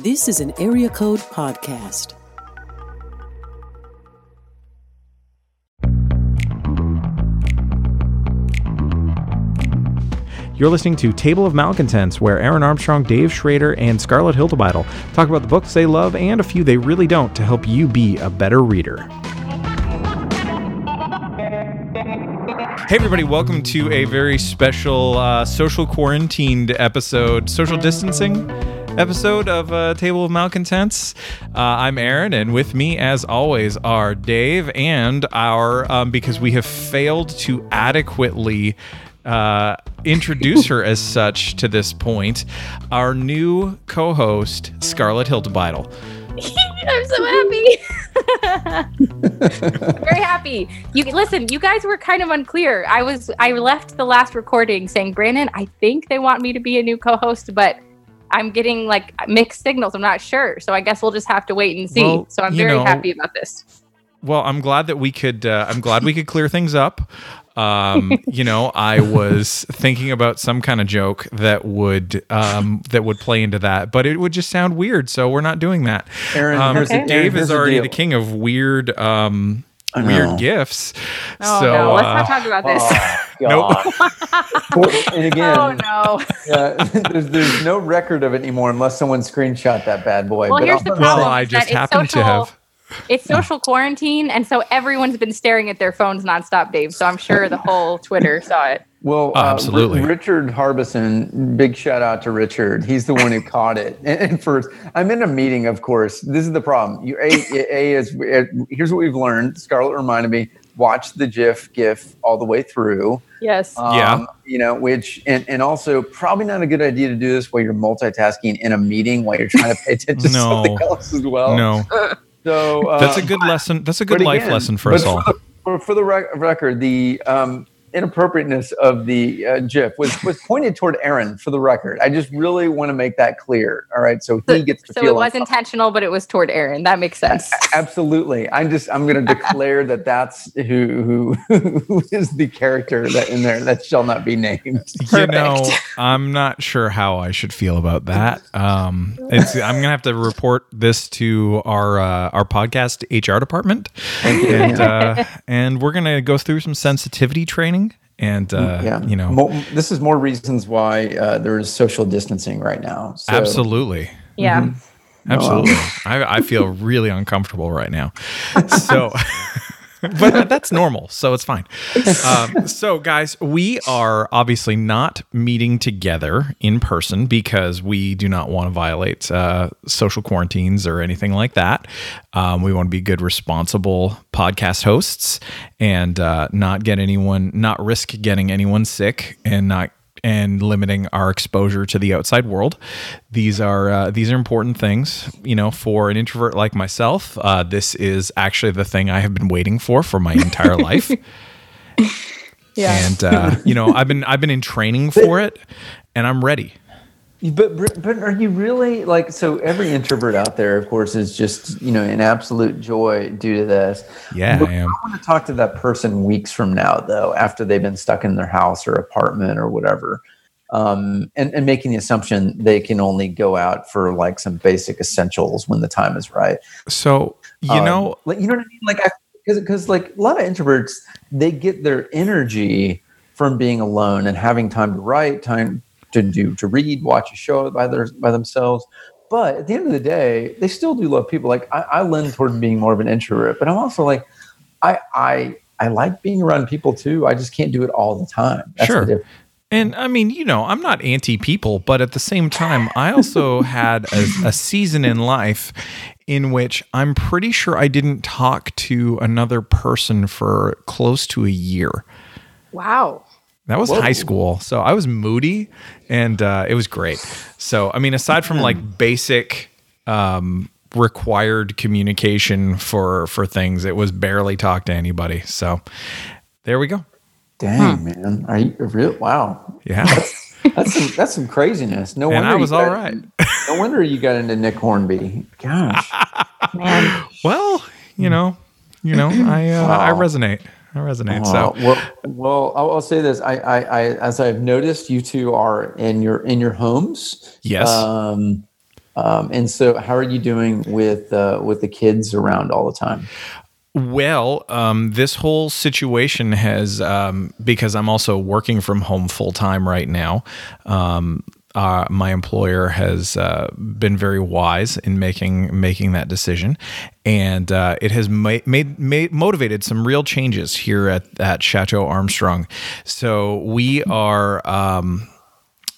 This is an Area Code Podcast. You're listening to Table of Malcontents, where Aaron Armstrong, Dave Schrader, and Scarlett Hiltibidal talk about the books they love and a few they really don't to help you be a better reader. Hey, everybody, welcome to a very special uh, social quarantined episode, social distancing episode of uh, Table of Malcontents. Uh, I'm Aaron, and with me, as always, are Dave and our, um, because we have failed to adequately uh, introduce her as such to this point, our new co host, Scarlett Hiltibidal. I'm so happy. Very happy. You listen. You guys were kind of unclear. I was. I left the last recording saying, Brandon, I think they want me to be a new co-host, but I'm getting like mixed signals. I'm not sure. So I guess we'll just have to wait and see. Well, so I'm very know- happy about this. Well, I'm glad that we could. Uh, I'm glad we could clear things up. Um, you know, I was thinking about some kind of joke that would um, that would play into that, but it would just sound weird. So we're not doing that. Aaron, Um, Okay. Dave Aaron, is already deal. the king of weird, um, I know. weird gifts. Oh so no, let's uh, not talk about this. Oh, God. and again, oh no. yeah, there's, there's no record of it anymore unless someone screenshot that bad boy. Well, But here's I'll- the well, problem. I just that it's happened to social- have. It's social quarantine, and so everyone's been staring at their phones nonstop, Dave. So I'm sure the whole Twitter saw it. Well, Oh, uh, absolutely. Ri- Richard Harbison, big shout out to Richard. He's the one who caught it. And, and first, I'm in a meeting, of course. This is the problem. You, a, a is uh, here's what we've learned. Scarlett reminded me: watch the GIF GIF all the way through. Yes. Um, Yeah. You know, which and, and also probably not a good idea to do this while you're multitasking in a meeting while you're trying to pay attention to something else as well. no, So uh, that's a good lesson. That's a good life again- lesson for us all. For the, for, for the rec- record, the um, inappropriateness of the uh, GIF was was pointed toward Aaron. For the record, I just really want to make that clear. All right, so he gets to so feel it was intentional, but it was toward Aaron. That makes sense. Absolutely, I'm just I'm going to declare that that's who who who is the character that in there that shall not be named. You know, I'm not sure how I should feel about that. Um, it's, I'm gonna have to report this to our uh, our podcast HR department, and uh, and we're gonna go through some sensitivity training. And uh, yeah, you know, Mo- this is more reasons why uh, there is social distancing right now. So, absolutely, yeah. Mm-hmm. absolutely. I, I feel really uncomfortable right now. So. but that's normal, so it's fine. Um, so, guys, we are obviously not meeting together in person because we do not want to violate uh, social quarantines or anything like that. Um, we want to be good, responsible podcast hosts and uh, not get anyone, not risk getting anyone sick, and not and limiting our exposure to the outside world. These are uh, these are important things, you know, for an introvert like myself. Uh, this is actually the thing I have been waiting for for my entire life, Yeah. and uh, you know, I've been I've been in training for it, and I'm ready. But but are you really like so? Every introvert out there, of course, is just you know in absolute joy due to this. Yeah, But I am. I want to talk to that person weeks from now, though, after they've been stuck in their house or apartment or whatever, um, and and making the assumption they can only go out for like some basic essentials when the time is right. So you Um, know, like you know what I mean? Like because because like a lot of introverts, they get their energy from being alone and having time to write, time to do to read, watch a show by their by themselves. But at the end of the day, they still do love people. Like I, I lean toward being more of an introvert, but I'm also like I I I like being around people too. I just can't do it all the time. That's Sure. the. And I mean, you know, I'm not anti people, but at the same time, I also had a, a season in life in which I'm pretty sure I didn't talk to another person for close to a year. Wow. That was high school. So I was moody and uh, it was great. So, I mean, aside from like basic um, required communication for for things, it was barely talk to anybody. So there we go. Dang man, are you real? Wow, Yeah. that's some, that's some craziness. No And wonder I you was got- all right. No wonder you got into Nick Hornby. Gosh. Man. Well, you know, you know, I uh, I resonate. I resonate. Uh, So well, well, I'll, I'll say this. I, I, I, as I've noticed, you two are in your in your homes. yes, Um, Um, and so, how are you doing with uh, with the kids around all the time? Well, um, this whole situation has um, because I'm also working from home full time right now. Um, uh, my employer has uh, been very wise in making making that decision, and uh, it has ma- made, made motivated some real changes here at at Chateau Armstrong. So we are. Um,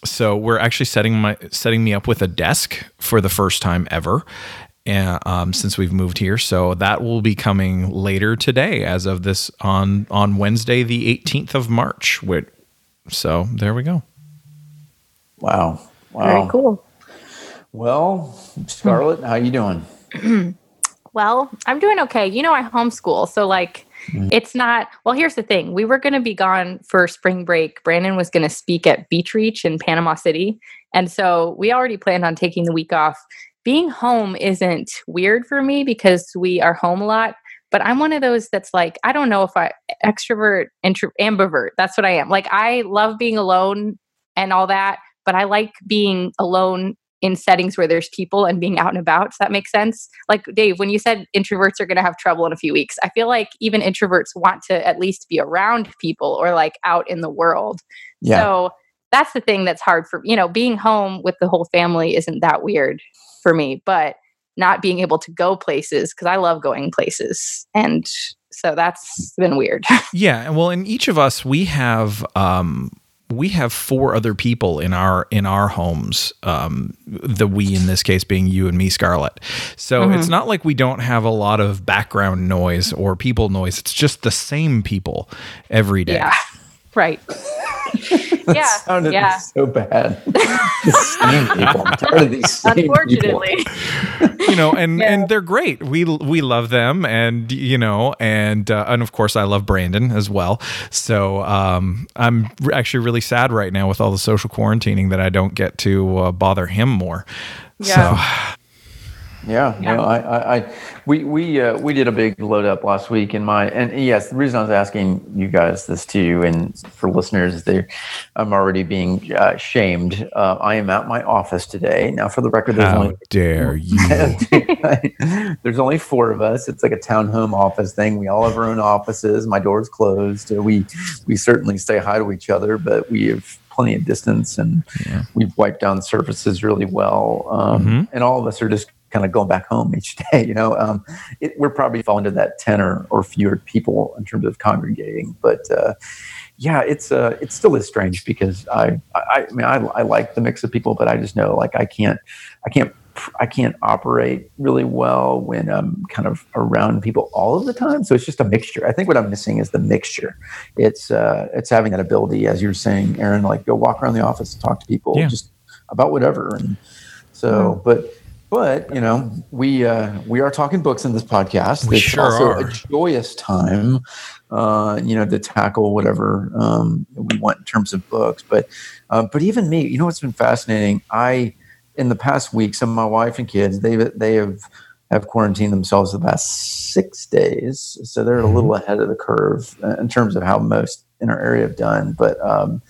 so we're actually setting my setting me up with a desk for the first time ever and, um, since we've moved here. So that will be coming later today, as of this on on Wednesday, the 18th of March. Which, so there we go. Wow, wow, Very cool. Well, Scarlett, how you doing? Well, I'm doing okay. You know, I homeschool. So, like, mm-hmm. it's not, well, here's the thing. We were going to be gone for spring break. Brandon was going to speak at Beach Reach in Panama City. And so we already planned on taking the week off. Being home isn't weird for me because we are home a lot. But I'm one of those that's like, I don't know if I extrovert, intro, ambivert. That's what I am. Like, I love being alone and all that, but I like being alone in settings where there's people and being out and about. Does that make sense? Like Dave, when you said introverts are going to have trouble in a few weeks, I feel like even introverts want to at least be around people or like out in the world. Yeah. So that's the thing that's hard for, you know, being home with the whole family isn't that weird for me, but not being able to go places because I love going places. And so that's been weird. Yeah, And well, in each of us, we have um, we have four other people in our in our homes. Um, the we in this case being you and me, Scarlett. So it's not like we don't have a lot of background noise or people noise. It's just the same people every day. yeah. Right. That Yeah, sounded yeah. so bad. the same people. I'm tired of these same people. Unfortunately. you know, and Yeah. and they're great. We we love them, and you know, and uh, and of course, I love Brandon as well. So um, I'm actually really sad right now with all the social quarantining that I don't get to uh, bother him more. Yeah. So Yeah, Yeah. no, I, I, I we we uh, we did a big load up last week in my and yes, the reason I was asking you guys this too, and for listeners, I'm already being uh, shamed. Uh, I am at my office today. Now, for the record, there's how only dare you? there's only four of us. It's like a townhome office thing. We all have our own offices. My door's closed. We we certainly say hi to each other, but we have plenty of distance and Yeah. we've wiped down surfaces really well. Um, Mhm. And all of us are just kind of going back home each day. You know, um, it, we're probably falling into that ten or, or fewer people in terms of congregating, but. Uh, yeah, it's uh, it still is strange because I, I, I mean, I, I like the mix of people, but I just know like I can't, I can't, I can't operate really well when I'm kind of around people all of the time. So it's just a mixture. I think what I'm missing is the mixture. It's, uh, it's having that ability, as you're saying, Aaron, like go walk around the office and talk to people Yeah. just about whatever. And so, but. But you know, we uh, we are talking books in this podcast. We it's sure also are. a joyous time uh, you know, to tackle whatever um, we want in terms of books. But uh, but even me, you know, what's been fascinating? I in the past week, some of my wife and kids they they have have quarantined themselves the past six days, so they're a little ahead of the curve uh, in terms of how most in our area have done. But um,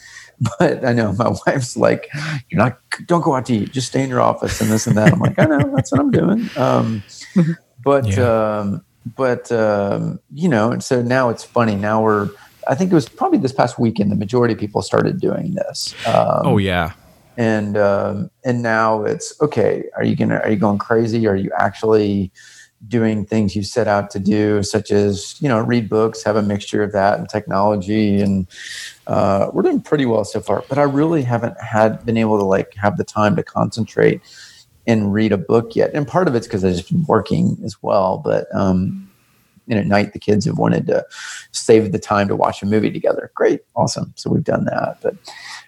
but I know my wife's like, you're not, don't go out to eat, just stay in your office and this and that. I'm like, I know, that's what I'm doing. Um, but, Yeah. um, but, um, you know, and so now it's funny. Now we're, I think it was probably this past weekend, the majority of people started doing this. Um, oh yeah, and um, and now it's okay. Are you gonna are you going crazy? Are you actually doing things you set out to do, such as you know read books, have a mixture of that and technology, and uh, we're doing pretty well so far. But I really haven't had been able to like have the time to concentrate and read a book yet. And part of it's because I've just been working as well. But um, and at night the kids have wanted to save the time to watch a movie together. Great, awesome. So we've done that. But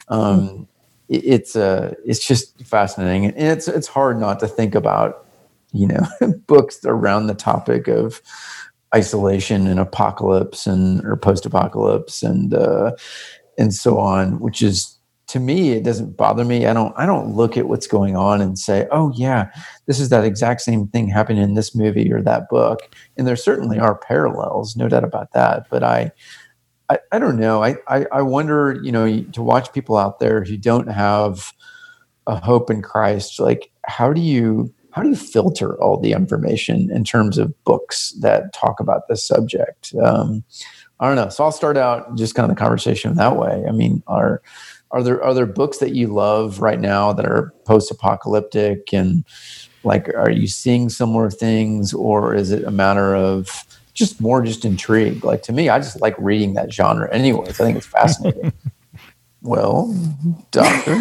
um, it's uh, it's just fascinating, and it's it's hard not to think about you know books around the topic of isolation and apocalypse and or post-apocalypse and uh, and so on, which is to me it doesn't bother me. I don't I don't look at what's going on and say, oh yeah, this is that exact same thing happening in this movie or that book. And there certainly are parallels, no doubt about that. But I I, I don't know. I, I, I wonder, you know, to watch people out there who don't have a hope in Christ, like how do you how do you filter all the information in terms of books that talk about this subject? Um, I don't know. So I'll start out just kind of the conversation that way. I mean, are are there are there books that you love right now that are post apocalyptic and like are you seeing similar things or is it a matter of just more just intrigue? Like to me, I just like reading that genre anyways. I think it's fascinating. Well, doctor. you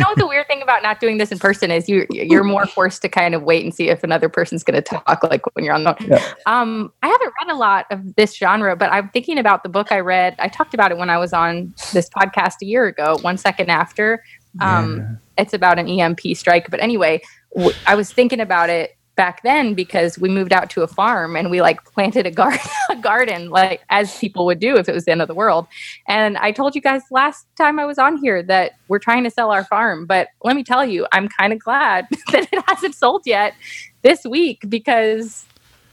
know what the weird thing about not doing this in person is you you're more forced to kind of wait and see if another person's going to talk like when you're on the Yeah. um I haven't read a lot of this genre but I'm thinking about the book I read I talked about it when I was on this podcast a year ago one second after um it's about an EMP strike but anyway w- I was thinking about it back then because we moved out to a farm and we like planted a garden a garden like as people would do if it was the end of the world and I told you guys last time I was on here that we're trying to sell our farm. But let me tell you, I'm kind of glad that it hasn't sold yet this week because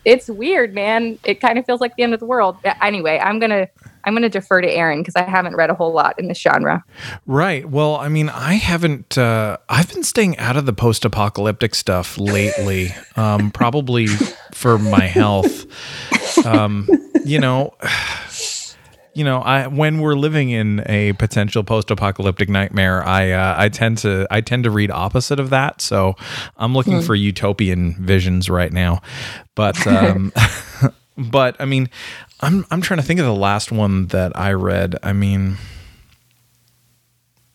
it's weird, man. It kind of feels like the end of the world. Anyway, I'm gonna I'm gonna defer to Aaron because I haven't read a whole lot in this genre. Right. Well, I mean, I haven't. Uh, I've been staying out of the post-apocalyptic stuff lately, um, probably for my health. Um, you know, you know, I when we're living in a potential post-apocalyptic nightmare, I uh, I tend to I tend to read opposite of that. So I'm looking for utopian visions right now, but. Um, But I mean, I'm I'm trying to think of the last one that I read. I mean,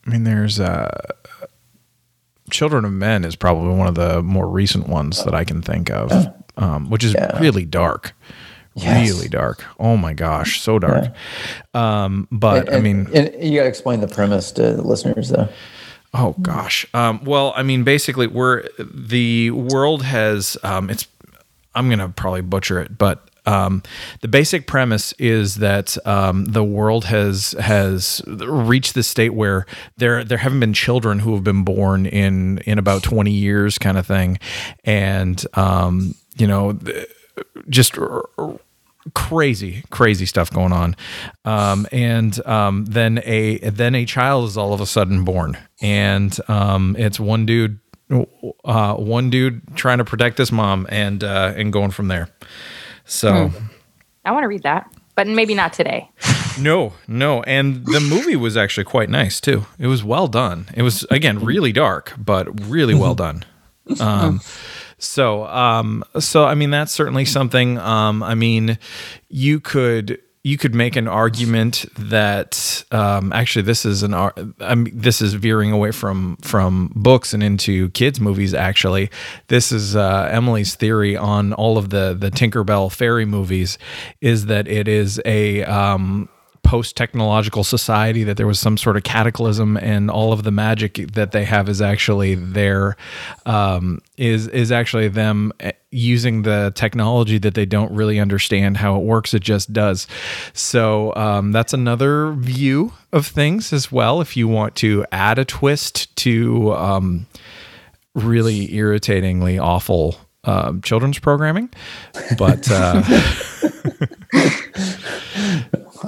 I mean, there's uh, Children of Men is probably one of the more recent ones that I can think of, um, which is Yeah. really dark, Yes. really dark. Oh my gosh, so dark. Um, but And- I mean, and you got to explain the premise to the listeners, though. Oh gosh. Um, well, I mean, basically, we're the world has um, it's. I'm gonna probably butcher it, but um, the basic premise is that um, the world has has reached the state where there there haven't been children who have been born in in about 20 years, kind of thing, and um, you know, just crazy crazy stuff going on. Um, and um, then a then a child is all of a sudden born. And um, it's one dude uh, one dude trying to protect his mom and uh, and going from there so I want to read that, but maybe not today. no no and the movie was actually quite nice too. It was well done. It was again really dark but really well done. Um, so um, so i mean that's certainly something. Um, i mean you could you could make an argument that um, actually this is an ar- I this is veering away from from books and into kids movies actually. This is uh, Emily's theory on all of the the Tinkerbell fairy movies is that it is a um, post technological society that there was some sort of cataclysm and all of the magic that they have is actually their um, is is actually them eh, using the technology that they don't really understand how it works it just does. So um, that's another view of things as well if you want to add a twist to um, really irritatingly awful um, children's programming but uh,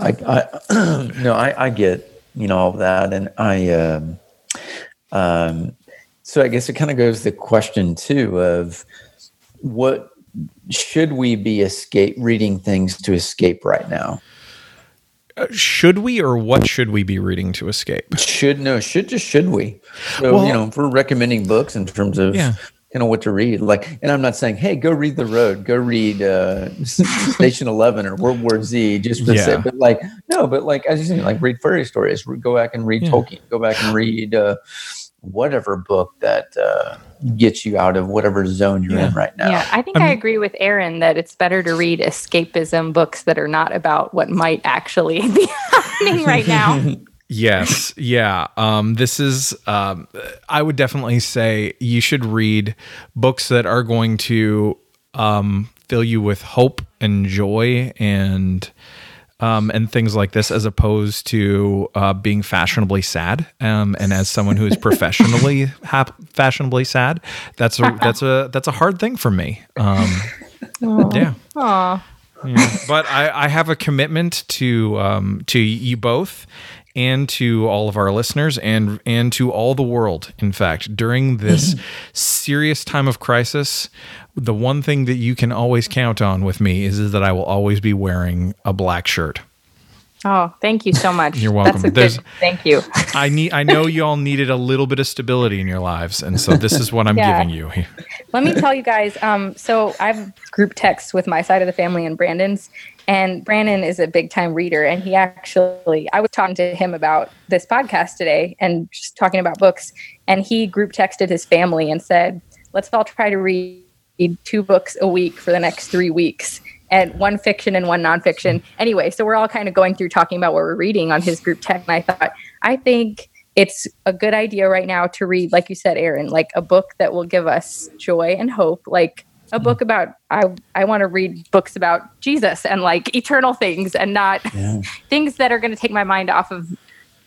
I, I no, I, I get you know all of that, and I, um, um, so I guess it kind of goes the question too of what should we be escape reading things to escape right now? should we or what should we be reading to escape Should no, should just should we? So Well- you know, if we're recommending books in terms of Yeah. You know what to read, like, and I'm not saying, hey, go read The Road, go read uh, Station Eleven or World War Z, just to say, Yeah. but like, no, but like as you say, like read fairy stories, go back and read Yeah. Tolkien, go back and read uh, whatever book that uh, gets you out of whatever zone you're Yeah. in right now. Yeah, I think I, agree with Aaron that it's better to read escapism books that are not about what might actually be happening right now. Yes, yeah. Um, this is. Um, I would definitely say you should read books that are going to um, fill you with hope and joy and um, and things like this, as opposed to uh, being fashionably sad. Um, and as someone who is professionally hap- fashionably sad, that's a that's a that's a hard thing for me. Um, yeah. Aw. Yeah. but I, I have a commitment to um, to you both, and to all of our listeners and and to all the world in fact during this serious time of crisis the one thing that you can always count on with me is, is that I will always be wearing a black shirt Oh, thank you so much. You're welcome. That's a There's- good, thank you. I need I know you all needed a little bit of stability in your lives and so this is what I'm Yeah. giving you Let me tell you guys. Um, so I have group texts with my side of the family and Brandon's, and Brandon is a big time reader, and he actually I was talking to him about this podcast today and just talking about books, and he group texted his family and said, "Let's all try to read two books a week for the next three weeks." And one fiction and one nonfiction. Anyway, so we're all kind of going through talking about what we're reading on his group text. And I thought, I think it's a good idea right now to read, like you said, Aaron, like a book that will give us joy and hope, like a book mm-hmm. about I I want to read books about Jesus and like eternal things and not Yeah. things that are going to take my mind off of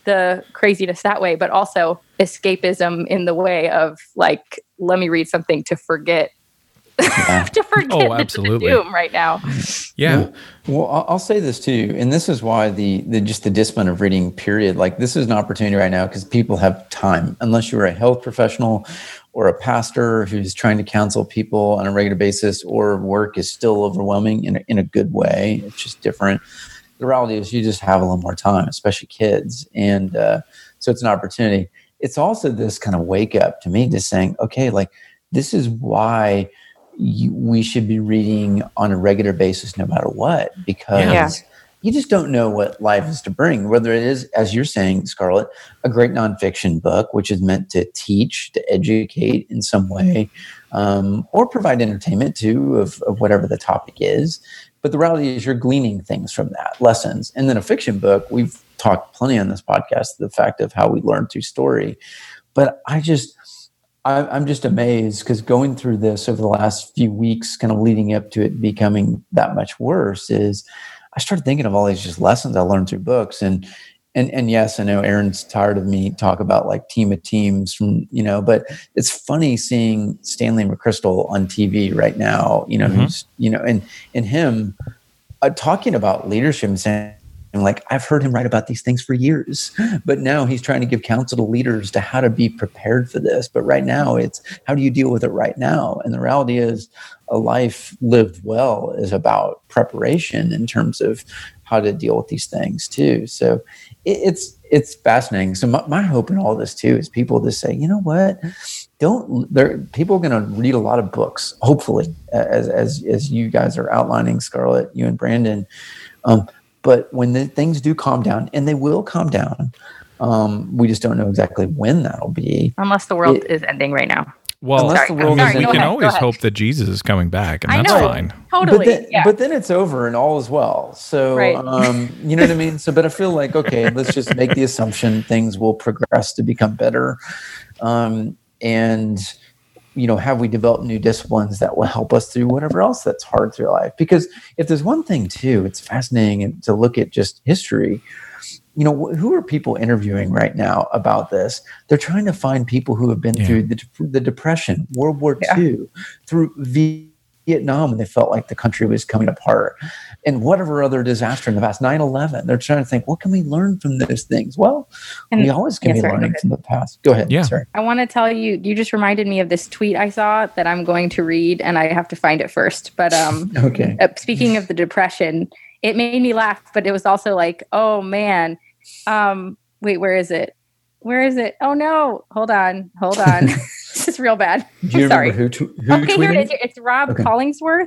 the craziness that way, but also escapism in the way of like let me read something to forget to forget Oh, the absolutely. doom right now. yeah Well, I'll I'll say this too, and this is why the the just the discipline of reading. Period. Like this is an opportunity right now because people have time. Unless you're a health professional or a pastor who's trying to counsel people on a regular basis, or work is still overwhelming in a, in a good way. It's just different. The reality is you just have a little more time, especially kids, and uh, so it's an opportunity. It's also this kind of wake up to me, just saying, okay, like this is why you, we should be reading on a regular basis no matter what because Yeah. you just don't know what life is to bring whether it is as you're saying scarlett a great nonfiction book which is meant to teach to educate in some way um, or provide entertainment too of, of whatever the topic is. But the reality is you're gleaning things from that lessons. And then a fiction book we've talked plenty on this podcast the fact of how we learn through story. But i just I'm just amazed because going through this over the last few weeks, kind of leading up to it becoming that much worse, is I started thinking of all these just lessons I learned through books. And and and yes, I know Aaron's tired of me talk about like team of teams from you know, but it's funny seeing Stanley McChrystal on TV right now. You know, Mhm. who's you know, and and him uh, talking about leadership and saying. Like I've heard him write about these things for years, but now he's trying to give counsel to leaders to how to be prepared for this. But right now, it's how do you deal with it right now? And the reality is, a life lived well is about preparation in terms of how to deal with these things too. So it, it's it's fascinating. So my, my hope in all this too is people to say, you know what, don't there people are going to read a lot of books. Hopefully, as as as you guys are outlining, Scarlett, you and Brandon. Um, but when the things do calm down, and they will calm down, um, we just don't know exactly when that'll be. Unless the world It- is ending right now. well Unless I the world is we can ahead, always hope that Jesus is coming back and I that's know. fine Totally. But then, yeah. but then it's over and all is well. So, Right. um, you know what I mean? So, but I feel like, okay, let's just make the assumption things will progress to become better. Um, and, you know, have we developed new disciplines that will help us through whatever else that's hard through life? Because if there's one thing, too, it's fascinating to look at just history. You know, who are people interviewing right now about this? They're trying to find people who have been Yeah. through the, the Depression, World War Yeah. II, through Vietnam and they felt like the country was coming apart, and whatever other disaster in the past, 9 11. They're trying to think, what can we learn from those things? Well, And- we always can yeah, be sorry, learning from the past. Go ahead. Yeah. Sorry. I want to tell you, you just reminded me of this tweet I saw that I'm going to read, and I have to find it first. But um, Okay. uh, speaking of the depression, it made me laugh, but it was also like, oh man, um, wait, where is it? Where is it? Oh no, hold on, hold on. this is real bad. Do you I'm sorry. who, tw- who okay, here it is. It's Rob Okay. Collingsworth.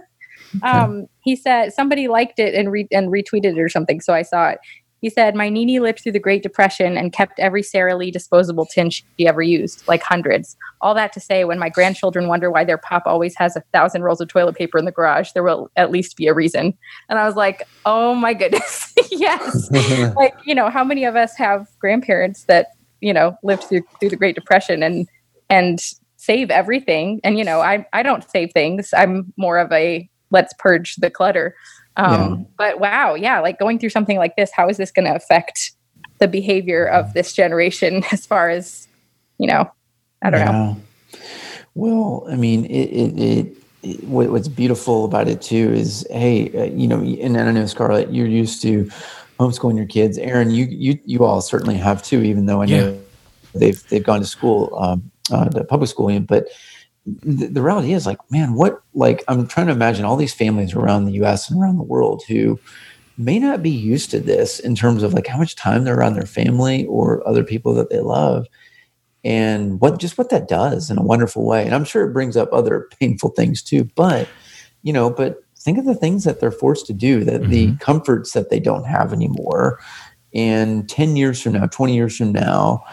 Um, he said somebody liked it and re- and retweeted it or something, so I saw it. He said, "My Nini lived through the Great Depression and kept every Sara Lee disposable tin she ever used, like hundreds. All that to say, when my grandchildren wonder why their pop always has a thousand rolls of toilet paper in the garage, there will at least be a reason." And I was like, "Oh my goodness, yes!" like you know, how many of us have grandparents that you know lived through through the Great Depression and and save everything? And you know, I I don't save things. I'm more of a let's purge the clutter. Um, But wow, yeah, like going through something like this, how is this going to affect the behavior of this generation as far as you know? I don't know. Well, I mean, it, it, it, it what's beautiful about it too is, hey, uh, you know, and I don't know, Scarlett, you're used to homeschooling your kids. Aaron, you you you all certainly have too, even though I know Yeah. they've they've gone to school, um, uh, to public schooling. But the, the reality is, like, man, what? Like, I'm trying to imagine all these families around the U.S. and around the world who may not be used to this in terms of like how much time they're around their family or other people that they love and what just what that does in a wonderful way and i'm sure it brings up other painful things too but you know but think of the things that they're forced to do that the comforts that they don't have anymore and 10 years from now 20 years from now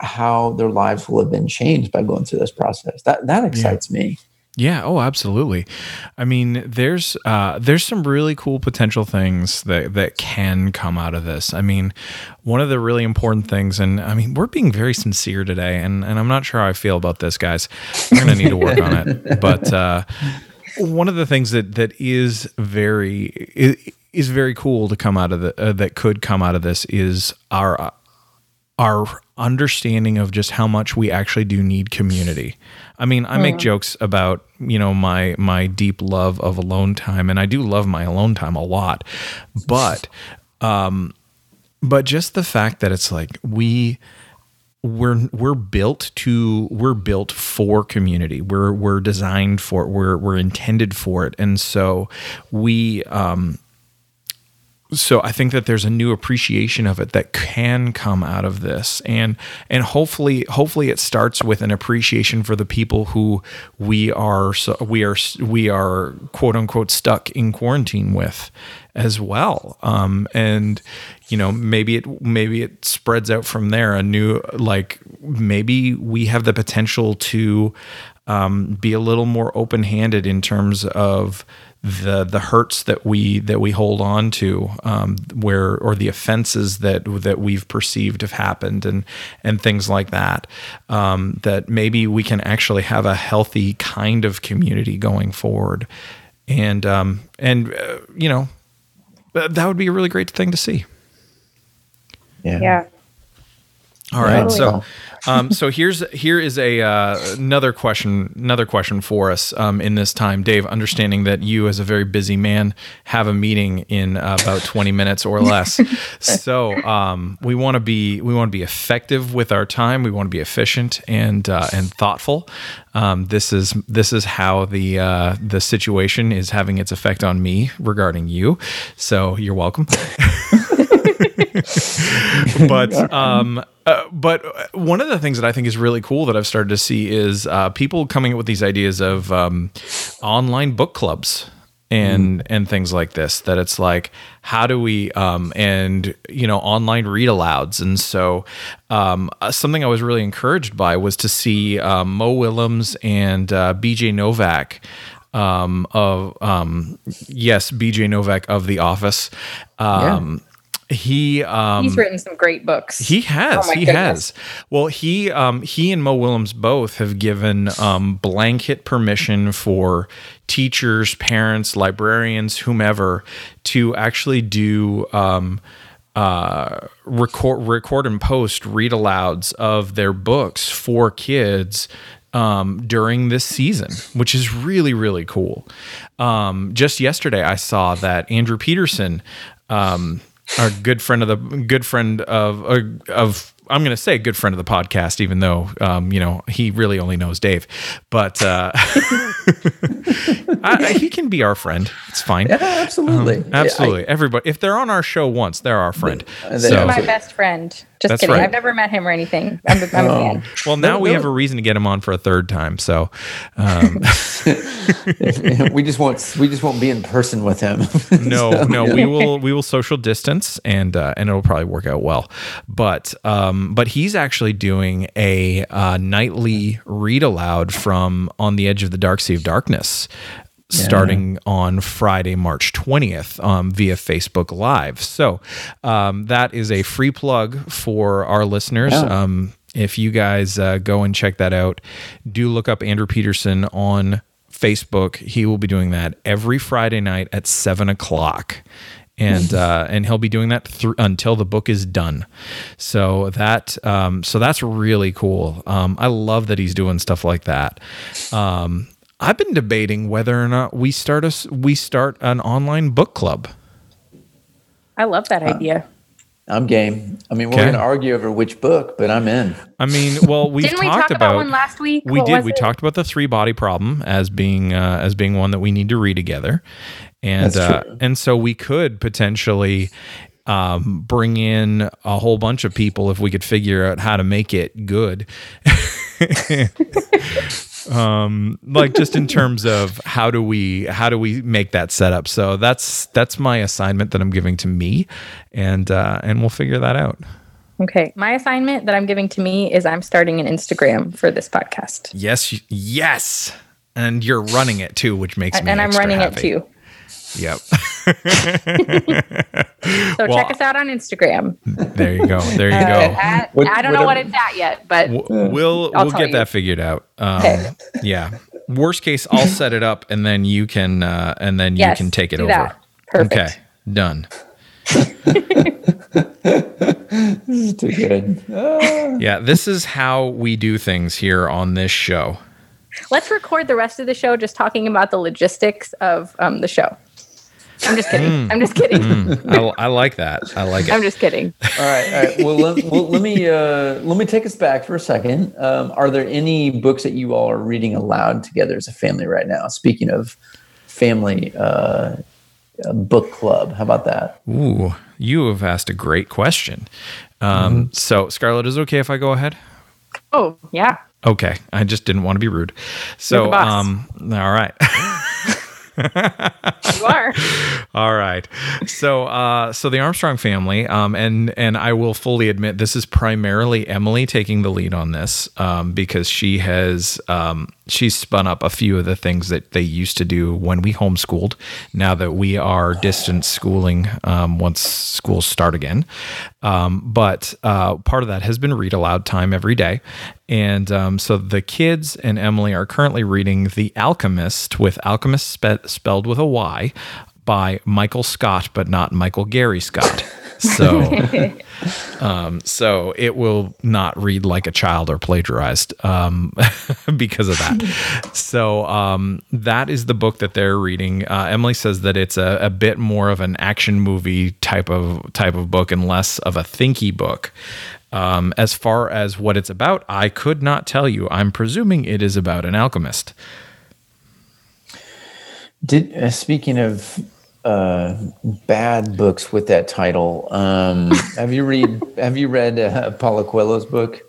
how their lives will have been changed by going through this process that that excites me Yeah. Oh, absolutely. I mean, there's uh, there's some really cool potential things that that can come out of this. I mean, one of the really important things, and I mean, we're being very sincere today, and and I'm not sure how I feel about this, guys. We're gonna need to work on it. But uh, one of the things that that is very is, is very cool to come out of the uh, that could come out of this is our uh, our understanding of just how much we actually do need community. I mean, I make jokes about, you know, my my deep love of alone time and I do love my alone time a lot. But um but just the fact that it's like we we're we're built to we're built for community. We're we're designed for it. We're we're intended for it. And so we um so I think that there's a new appreciation of it that can come out of this, and and hopefully hopefully it starts with an appreciation for the people who we are so we are we are quote unquote stuck in quarantine with as well. Um, and you know maybe it maybe it spreads out from there. A new like maybe we have the potential to um, be a little more open handed in terms of the the hurts that we that we hold on to um, where or the offenses that that we've perceived have happened and and things like that um, that maybe we can actually have a healthy kind of community going forward and um, and uh, you know that would be a really great thing to see Yeah. all right Totally. so um, so here's here is a uh, another question another question for us um, in this time. Dave understanding that you as a very busy man have a meeting in uh, about 20 minutes or less. So um, we want to be we want to be effective with our time. We want to be efficient and uh, and thoughtful. Um, this is this is how the uh, the situation is having its effect on me regarding you. So you're welcome but um uh, but one of the things that I think is really cool that I've started to see is uh, people coming up with these ideas of um, online book clubs and and things like this. That it's like, how do we um, and you know online read alouds. And so um, uh, something I was really encouraged by was to see um, Mo Willems and uh, B.J. Novak um, of um, yes, B.J. Novak of The Office. Um, He um, He's written some great books. he has. Oh he goodness. has. Well, he um, he and Mo Willems both have given um, blanket permission for teachers, parents, librarians, whomever, to actually do um, uh, record record and post read alouds of their books for kids. Um, during this season, which is really really cool. Um, just yesterday, I saw that Andrew Peterson, um, our good friend of the good friend of uh, of I'm going to say good friend of the podcast, even though um, you know he really only knows Dave, but uh, I, I- he can be our friend. It's fine. Yeah, absolutely. Um, absolutely. Everybody, if they're on our show once, they're our friend. they So, my best friend. Just That's kidding. right. I've never met him or anything. I'm, a- I'm a Oh. fan. well, now we have a reason to get him on for a third time. So, um, we just won't we just won't be in person with him. no, no, we will we will social distance and uh, and it'll probably work out well. But um, but he's actually doing a uh, nightly read aloud from On the Edge of the Dark Sea of Darkness. Starting on Friday, March 20th um, via Facebook Live. So, um, that is a free plug for our listeners. Yeah. Um, if you guys uh, go and check that out, do look up Andrew Peterson on Facebook. He will be doing that every Friday night at seven o'clock. And uh, and he'll be doing that thr until the book is done, so that um, so that's really cool. Um, I love that he's doing stuff like that. Um, I've been debating whether or not we start us we start an online book club. I love that Uh, idea. I'm game. I mean, we're Okay. going to argue over which book, but I'm in. I mean, well, we've Didn't we talked talk about, about one last week? we What did. We it? talked about the three body problem as being uh, as being one that we need to read together, and That's uh, and so we could potentially um, bring in a whole bunch of people if we could figure out how to make it good. um like just in terms of how do we how do we make that setup so that's that's my assignment that i'm giving to me and uh and we'll figure that out Okay. My assignment that I'm giving to me is I'm starting an Instagram for this podcast. yes yes and you're running it too which makes me and I'm running it too. Yep So Well- check us out on Instagram. there you go there you Uh, go at- What- I don't know what it's at yet, but W- we'll I'll we'll tell get you. that figured out um Okay. yeah worst case i'll set it up and then you can uh and then yes, you can take it do over That. Perfect. okay done This is too good. Ah. Yeah, this is how we do things here on this show. Let's record the rest of the show just talking about the logistics of um, the show. I'm just kidding. I'm just kidding. I, I like that. I like it. I'm just kidding. All right, all right. Well, let, well, let me uh, let me take us back for a second. Um, are there any books that you all are reading aloud together as a family right now? Speaking of family uh, uh, book club, how about that? Ooh, you have asked a great question. Um, So, Scarlett, is it okay if I go ahead? Oh, yeah. Okay, I just didn't want to be rude. So, um, all right. You are. All right. So, uh, so the Armstrong family, um, and and I will fully admit this is primarily Emily taking the lead on this, um, because she has um, she's spun up a few of the things that they used to do when we homeschooled. Now that we are distance schooling, um, once schools start again, um, but uh, part of that has been read aloud time every day. And um, so the kids and Emily are currently reading The Alchemyst with Alchemist spe- spelled with a Y by Michael Scott, but not Michael Gary Scott. So, um, so it will not read like a child or plagiarized um, because of that. So um, that is the book that they're reading. Uh, Emily says that it's a, a bit more of an action movie type of type of book and less of a thinky book. Um, as far as what it's about, I could not tell you. I'm presuming it is about an alchemist. Did uh, speaking of uh, bad books with that title, um, have you read have you read uh, Paulo Coelho's book?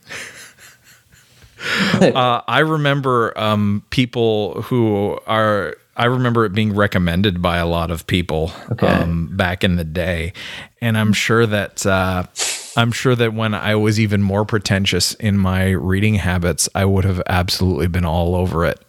Uh, I remember um, people who are. I remember it being recommended by a lot of people Okay. um, back in the day, and I'm sure that uh, I'm sure that when I was even more pretentious in my reading habits, I would have absolutely been all over it.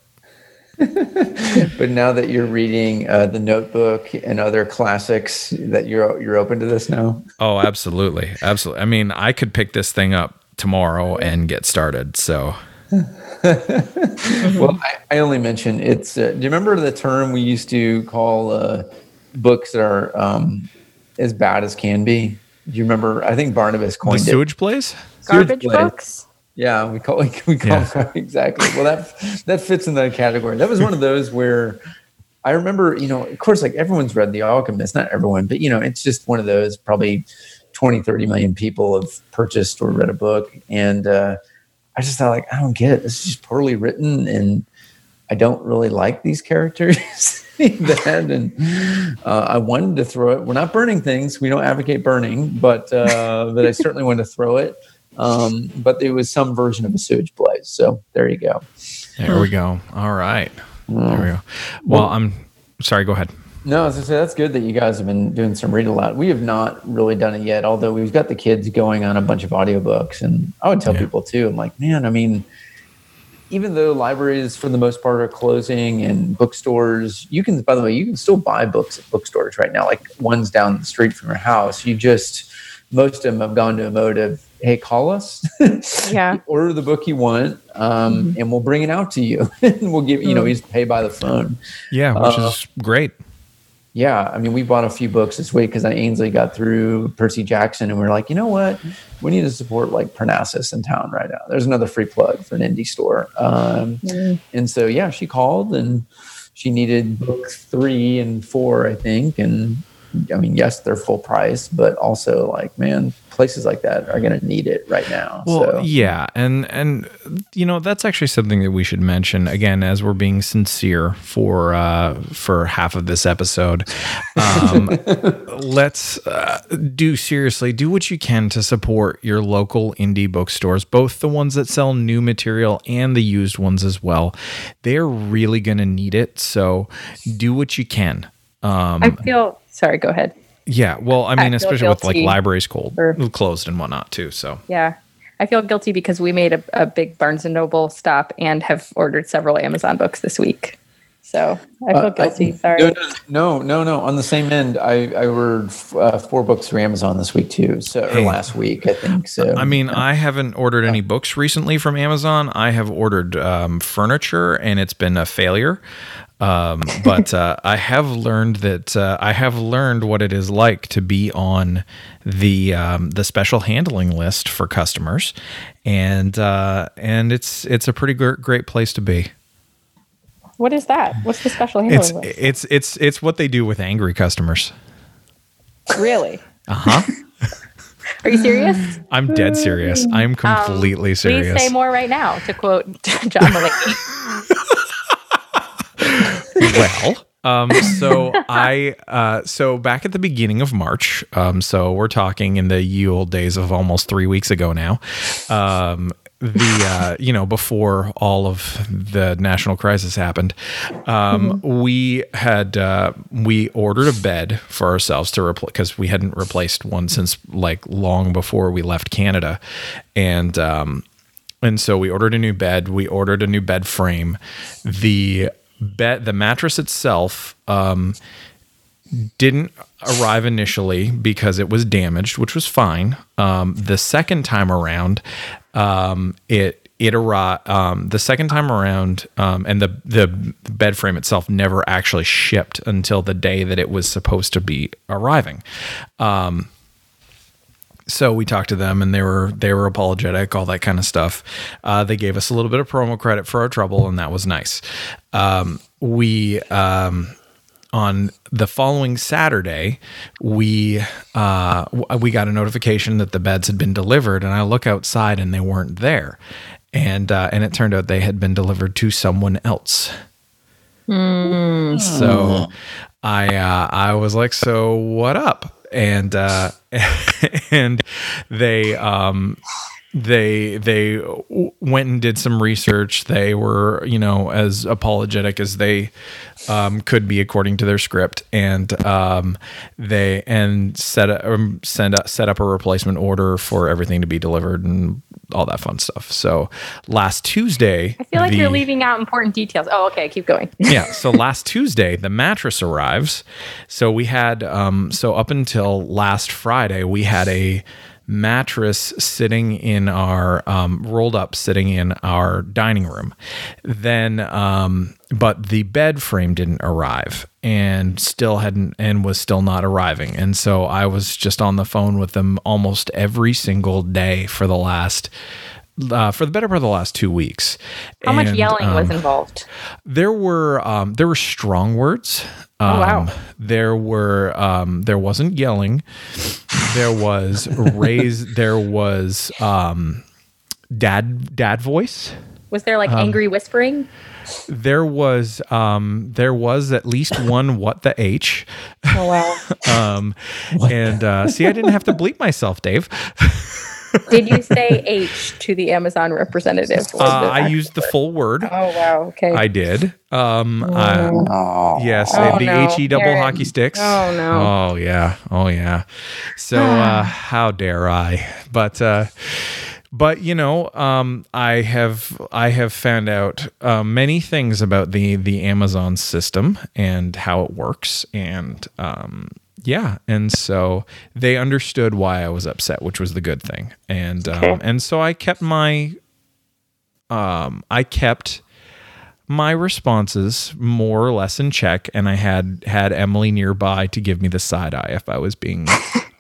But now that you're reading uh, the Notebook and other classics, that you're you're open to this now. Oh, absolutely, absolutely. I mean, I could pick this thing up tomorrow and get started. So Well, I, I only mention it's. Uh, do you remember the term we used to call uh, books that are um, as bad as can be? Do you remember? I think Barnabas the coined it. sewage plays. Garbage blade. books. Yeah, we call we call Yeah. exactly. Well, that that fits in that category. That was one of those where I remember, you know, of course, like everyone's read The Alchemist, not everyone, but you know, it's just one of those. Probably 20, 30 million people have purchased or read a book, and uh, I just thought, like, I don't get it. This is just poorly written, and I don't really like these characters. that and uh, I wanted to throw it. We're not burning things. We don't advocate burning, but uh, but I certainly wanted to throw it. Um, but there was some version of a sewage blaze. So there you go. There we go. All right. There we go. Well, I'm sorry. Go ahead. No, as I say, that's good that you guys have been doing some read aloud. We have not really done it yet, although we've got the kids going on a bunch of audiobooks. And I would tell Yeah. people too, I'm like, man, I mean, even though libraries for the most part are closing and bookstores, you can, by the way, you can still buy books at bookstores right now, like ones down the street from your house. You just, most of them have gone to a mode of, hey, call us. Yeah. Order the book you want, um, and we'll bring it out to you. and we'll give, you know, he's just pay by the phone. Yeah, which Uh, is great. Yeah, I mean, we bought a few books this week because I Ainsley got through Percy Jackson, and we are like, you know what? We need to support like Parnassus in town right now. There's another free plug for an indie store. Um, And so, yeah, she called and she needed book three and four, I think, and I mean, yes, they're full price, but also like, man, places like that are going to need it right now. Well, so. yeah, and and you know that's actually something that we should mention again as we're being sincere for uh, for half of this episode. Um, let's uh, do seriously do what you can to support your local indie bookstores, both the ones that sell new material and the used ones as well. They're really going to need it, so do what you can. Um, I feel sorry. Go ahead. Yeah, well, I mean, feel especially with like libraries cold, for- closed and whatnot too. So Yeah. I feel guilty because we made a, a big Barnes and Noble stop and have ordered several Amazon books this week. So I feel Uh, I- guilty. Sorry. No, no, no, no. On the same end, I, I ordered uh, four books through Amazon this week too. So or last week, I think. So I mean, I haven't ordered any books recently from Amazon. I have ordered um, furniture, and it's been a failure. Um, but uh, I have learned that uh, I have learned what it is like to be on the um, the special handling list for customers, and uh, and it's it's a pretty gr- great place to be. What is that? What's the special handling It's list? it's it's it's what they do with angry customers. Really? Uh huh. Are you serious? I'm dead serious. I'm completely serious. Please say more right now, to quote John Mulaney. well um so i uh so back at the beginning of march um so we're talking in the ye old days of almost three weeks ago now um the uh you know before all of the national crisis happened um we had uh we ordered a bed for ourselves to replace because we hadn't replaced one since like long before we left canada and um and so we ordered a new bed. We ordered a new bed frame. The bed, the mattress itself, um, didn't arrive initially because it was damaged, which was fine. Um, the second time around, um, it it arrived. Um, the second time around, um, and the the bed frame itself never actually shipped until the day that it was supposed to be arriving. Um, so we talked to them and they were they were apologetic all that kind of stuff. Uh, they gave us a little bit of promo credit for our trouble and that was nice. Um, we um, on the following saturday we uh, we got a notification that the beds had been delivered and i look outside and they weren't there. And uh, and it turned out they had been delivered to someone else. So I uh, I was like, so what up? And uh, and they um they they went and did some research. They were you know as apologetic as they um, could be according to their script, and um, they and set a, um, send a, set up a replacement order for everything to be delivered and all that fun stuff. So last Tuesday, I feel like you're leaving out important details. Oh, okay. Keep going. yeah. So last Tuesday, the mattress arrives. So we had, um, so up until last Friday, we had a mattress sitting in our, um, rolled up, sitting in our dining room. Then, um, but the bed frame didn't arrive and still hadn't, and was still not arriving. And so I was just on the phone with them almost every single day for the last, uh, for the better part of the last two weeks. How much And, yelling was um, involved? there were um, there were strong words. Um, Oh, wow. There were um, there wasn't yelling. There was raise. there was um, dad dad voice. Was there like um, angry whispering? There was um, there was at least one what the h. Oh wow. Um, and uh, see, I didn't have to bleep myself, Dave. Did you say H to the Amazon representative? Uh, I used the full word. Oh wow. Okay. I did. Um, I- Oh, Yes, Oh, the no, HE double Aaron. hockey sticks. Oh, no. Oh yeah. Oh yeah. So uh how dare I? But uh but you know, um I have I have found out uh, many things about the the Amazon system and how it works and um yeah, and so they understood why I was upset, which was the good thing. And um, and so I kept my um I kept my responses more or less in check and i had had emily nearby to give me the side eye if i was being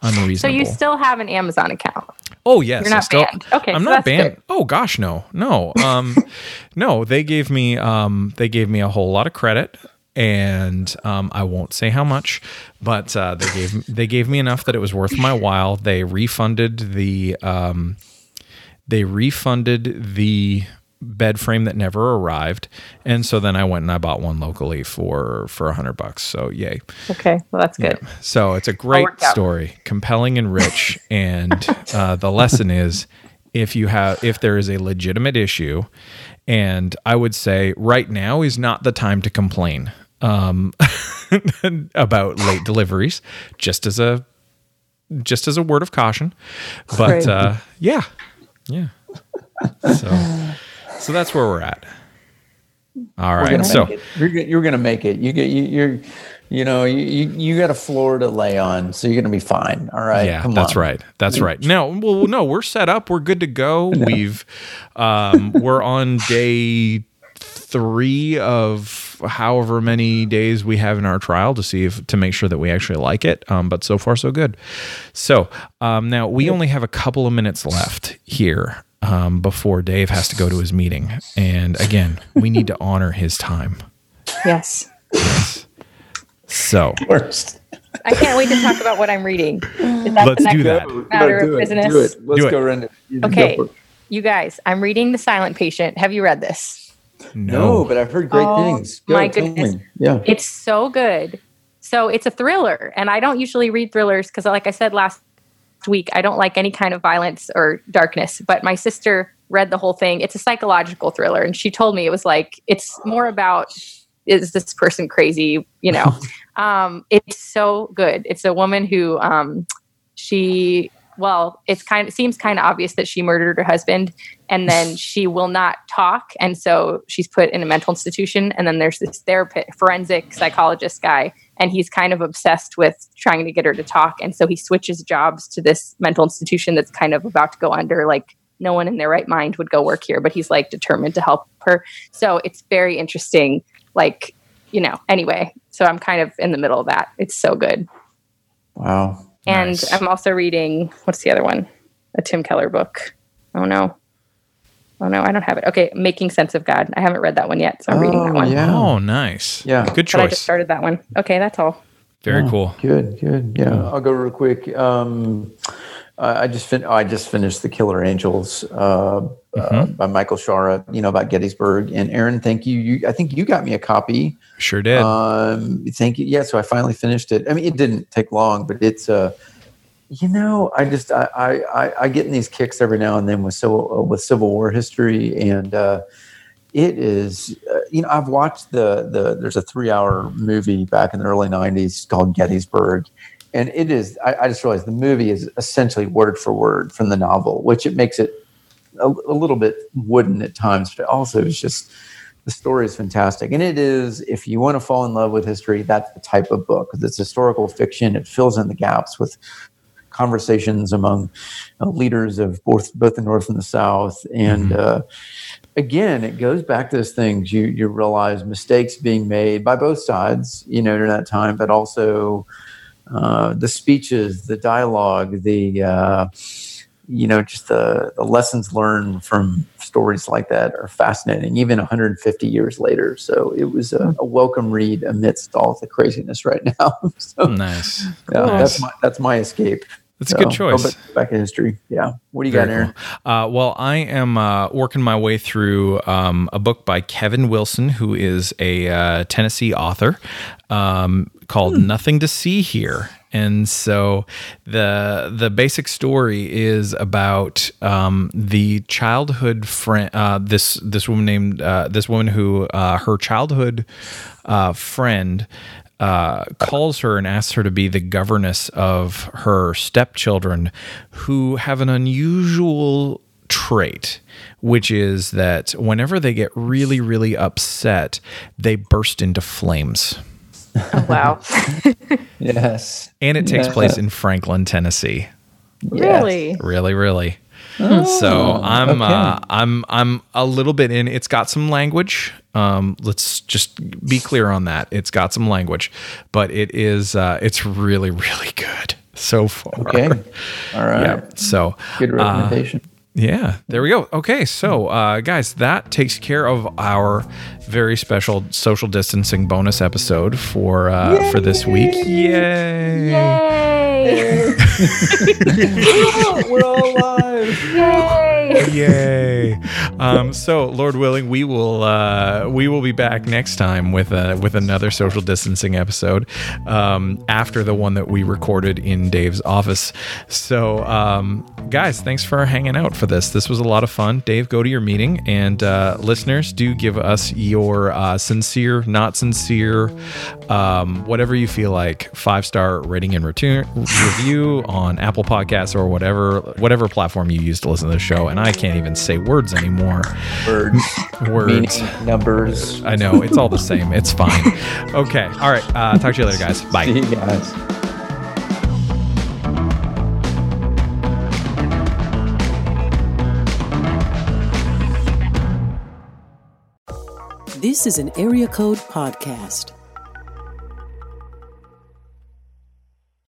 unreasonable so you still have an Amazon account. oh yes you're not still, banned. Okay, i'm so not banned good. oh gosh no no um no they gave me um they gave me a whole lot of credit and um, I won't say how much, but uh, they gave they gave me enough that it was worth my while. They refunded the um, they refunded the bed frame that never arrived, and so then I went and I bought one locally for for a hundred bucks. So yay! Okay, well that's good. So it's a great story, compelling and rich, and uh, the lesson is if you have if there is a legitimate issue, and I would say right now is not the time to complain um, about late deliveries, just as a just as a word of caution. But uh, yeah, yeah. So so that's where we're at. All right, so. You're, you're gonna make it. You get you, you're, you know, you, you you got a floor to lay on, so you're gonna be fine. All right. Yeah, Come that's on. right. That's right. No, well, no, we're set up. We're good to go. We've, um, we're on day three of however many days we have in our trial to see if to make sure that we actually like it. Um, but so far so good. So um, now we only have a couple of minutes left here um, before Dave has to go to his meeting, and again, we need to honor his time. Yes. So Worst. I can't wait to talk about what I'm reading. Is that Let's the do next that. matter do of it. business? Do it. Let's Do go around. it. You Okay. go for it. You guys, I'm reading The Silent Patient. Have you read this? No, but I've heard great Oh, things. Go, my goodness. me. Yeah. It's so good. So it's a thriller, and I don't usually read thrillers because, like I said last week, I don't like any kind of violence or darkness. But my sister read the whole thing. It's a psychological thriller, and she told me it was like it's more about is this person crazy? You know, um, it's so good. It's a woman who um, she well, it's kind of seems kind of obvious that she murdered her husband, and then she will not talk, and so she's put in a mental institution. And then there's this therapist, forensic psychologist guy, and he's kind of obsessed with trying to get her to talk, and so he switches jobs to this mental institution that's kind of about to go under. Like no one in their right mind would go work here, but he's like determined to help her. So it's very interesting. Like you know, anyway. So I'm kind of in the middle of that. It's so good. Wow. And Nice. I'm also reading what's the other one? A Tim Keller book. Oh no. Oh no, I don't have it. Okay, Making Sense of God. I haven't read that one yet, so I'm reading that one. yeah. oh, nice. Yeah. good But I just started that one. Okay, that's all. Very Oh, cool. Good, good. Yeah, I'll go real quick. Um, I I just fin- I just finished The Killer Angels uh, uh, by Michael Shaara. You know about Gettysburg. And Aaron, thank you. You, I think you got me a copy. Sure did. Um, thank you. Yeah, so I finally finished it. I mean, it didn't take long, but it's uh, you know, I just I I, I, I get in these kicks every now and then with civil uh, with Civil War history, and uh, it is uh, you know I've watched the the there's a three hour movie back in the early '90s called Gettysburg. And it is. I, I just realized the movie is essentially word for word from the novel, which it makes it a, a little bit wooden at times, but also it's just the story is fantastic. And it is if you want to fall in love with history that's the type of book. It's historical fiction it fills in the gaps with conversations among uh, leaders of both both the north and the south. And uh, again it goes back to those things you you realize mistakes being made by both sides you know during that time but also uh, the speeches the dialogue the uh, you know, just the, the lessons learned from stories like that are fascinating, even 150 years later. So it was a, a welcome read amidst all the craziness right now. so nice. yeah, Nice. that's my that's my escape. That's a good choice. back in history. Yeah. What do you Very got, Aaron? cool. Uh, well, I am uh, working my way through um, a book by Kevin Wilson, who is a uh, Tennessee author, um, called "Nothing to See Here." And so the the basic story is about um, the childhood friend. Uh, this this woman named uh, this woman who uh, her childhood uh, friend uh, calls her and asks her to be the governess of her stepchildren who have an unusual trait, which is that whenever they get really, really upset, they burst into flames. Oh, wow. Yes. And it takes Yeah. place in Franklin, Tennessee. really? Really, really. so I'm uh, Oh. I'm I'm a little bit in. It's got some language. Um, let's just be clear on that. It's got some language, but it is uh, it's really really good so far. Okay. All right. Yeah. So Good uh, recommendation. Yeah, there we go. Okay, so uh, guys, that takes care of our very special social distancing bonus episode for uh, for this week. Yay! Yay! We're all alive. Yay! Yay! Um, so, Lord willing, we will uh, we will be back next time with uh, with another social distancing episode um, after the one that we recorded in Dave's office. So, um, guys, thanks for hanging out for this. This was a lot of fun. Dave, go to your meeting, and uh, listeners, do give us your uh, sincere, not sincere, um, whatever you feel like, five star rating and return review on Apple Podcasts or whatever whatever platform you use to listen to the show. And I can't even say words anymore. Words, Words. meaning, numbers. I know it's all the same. It's fine. Okay. All right. Uh, talk to you later, guys. Bye. See you guys. This is an Area Code Podcast.